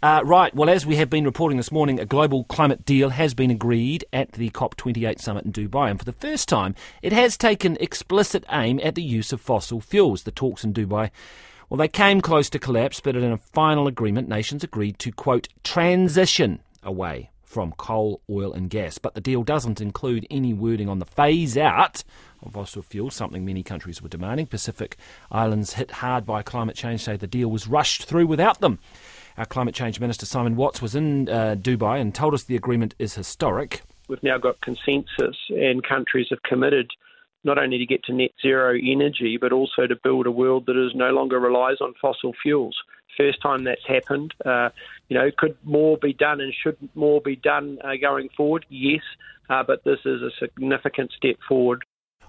Uh, right, well, as we have been reporting this morning, a global climate deal has been agreed at the COP28 summit in Dubai, and for the first time, it has taken explicit aim at the use of fossil fuels. The talks in Dubai, well, they came close to collapse, but in a final agreement, nations agreed to, quote, transition away from coal, oil, and gas. But the deal doesn't include any wording on the phase out of fossil fuels, something many countries were demanding. Pacific islands hit hard by climate change say the deal was rushed through without them. Our Climate Change Minister Simon Watts was in uh, Dubai and told us the agreement is historic. We've now got consensus, and countries have committed not only to get to net zero energy, but also to build a world that is no longer relies on fossil fuels. First time that's happened. Uh, you know, could more be done and should more be done uh, going forward? Yes, uh, but this is a significant step forward.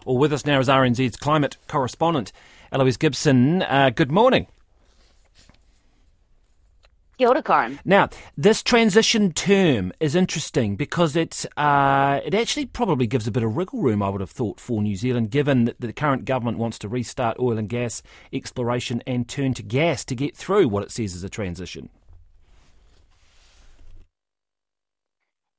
Well, with us now is RNZ's climate correspondent, Eloise Gibson. Uh, good morning. Kia ora, Corin. Now, this transition term is interesting because it's, uh, it actually probably gives a bit of wriggle room, I would have thought, for New Zealand, given that the current government wants to restart oil and gas exploration and turn to gas to get through what it says is a transition.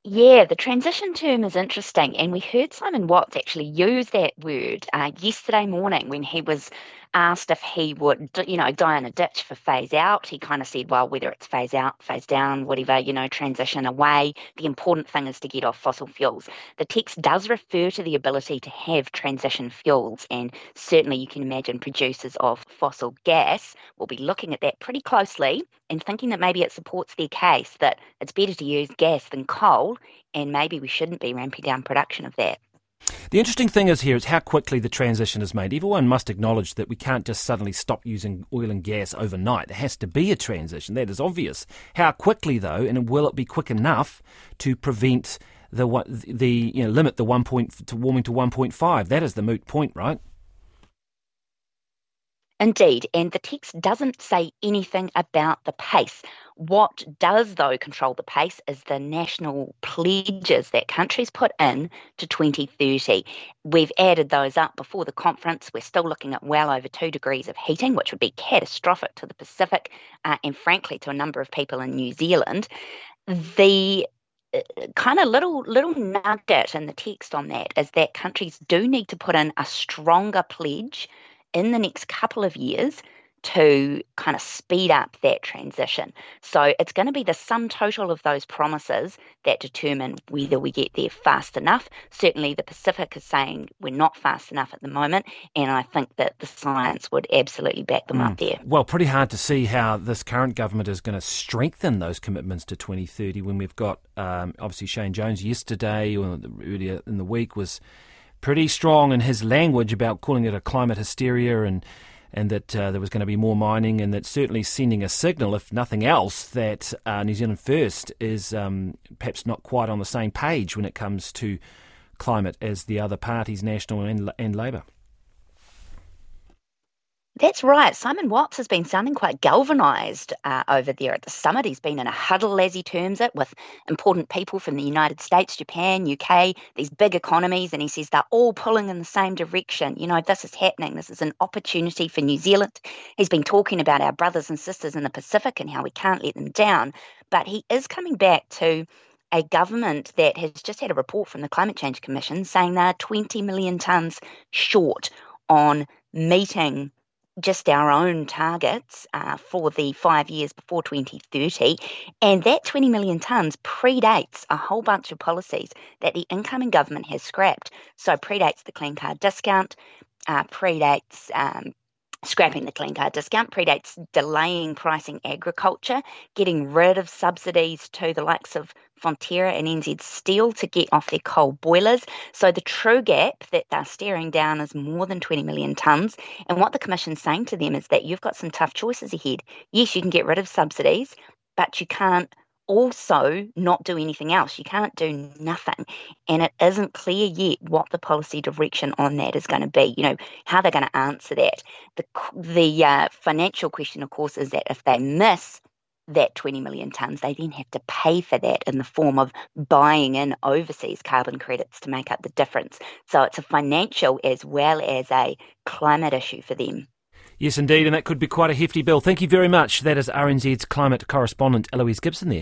Yeah, the transition term is interesting, and we heard Simon Watts actually use that word uh, yesterday morning when he was asked if he would, you know, die in a ditch for phase out. He kind of said, well, whether it's phase out, phase down, whatever, you know, transition away, the important thing is to get off fossil fuels. The text does refer to the ability to have transition fuels, and certainly you can imagine producers of fossil gas will be looking at that pretty closely and thinking that maybe it supports their case that it's better to use gas than coal, and maybe we shouldn't be ramping down production of that. The interesting thing is here is how quickly the transition is made. Everyone must acknowledge that we can't just suddenly stop using oil and gas overnight. There has to be a transition. That is obvious. How quickly, though, and will it be quick enough to prevent the the you know, limit the one point to warming to one point five? That is the moot point, right? Indeed, and the text doesn't say anything about the pace. What does, though, control the pace is the national pledges that countries put in to 2030. We've added those up before the conference. We're still looking at well over two degrees of heating, which would be catastrophic to the Pacific uh, and, frankly, to a number of people in New Zealand. The uh, kind of little little nugget in the text on that is that countries do need to put in a stronger pledge in the next couple of years to kind of speed up that transition. So it's going to be the sum total of those promises that determine whether we get there fast enough. Certainly, the Pacific is saying we're not fast enough at the moment, and I think that the science would absolutely back them mm. up there. Well, pretty hard to see how this current government is going to strengthen those commitments to 2030 when we've got um, obviously Shane Jones yesterday or earlier in the week was pretty strong in his language about calling it a climate hysteria and and that uh, there was going to be more mining, and that certainly sending a signal, if nothing else, that uh, New Zealand First is um, perhaps not quite on the same page when it comes to climate as the other parties, National and, and Labour. That's right. Simon Watts has been sounding quite galvanised uh, over there at the summit. He's been in a huddle, as he terms it, with important people from the United States, Japan, UK, these big economies, and he says they're all pulling in the same direction. You know, this is happening. This is an opportunity for New Zealand. He's been talking about our brothers and sisters in the Pacific and how we can't let them down. But he is coming back to a government that has just had a report from the Climate Change Commission saying they're 20 million tonnes short on meeting just our own targets uh, for the five years before 2030. And that 20 million tonnes predates a whole bunch of policies that the incoming government has scrapped. So, predates the clean car discount, uh, predates um, scrapping the clean car discount predates delaying pricing agriculture, getting rid of subsidies to the likes of Fonterra and NZ Steel to get off their coal boilers. So the true gap that they're staring down is more than 20 million tonnes. And what the Commission's saying to them is that you've got some tough choices ahead. Yes, you can get rid of subsidies, but you can't also not do anything else. You can't do nothing. And it isn't clear yet what the policy direction on that is going to be, you know, how they're going to answer that. The, the uh, financial question, of course, is that if they miss that 20 million tonnes, they then have to pay for that in the form of buying in overseas carbon credits to make up the difference. So it's a financial as well as a climate issue for them. Yes, indeed, and that could be quite a hefty bill. Thank you very much. That is RNZ's climate correspondent Eloise Gibson there.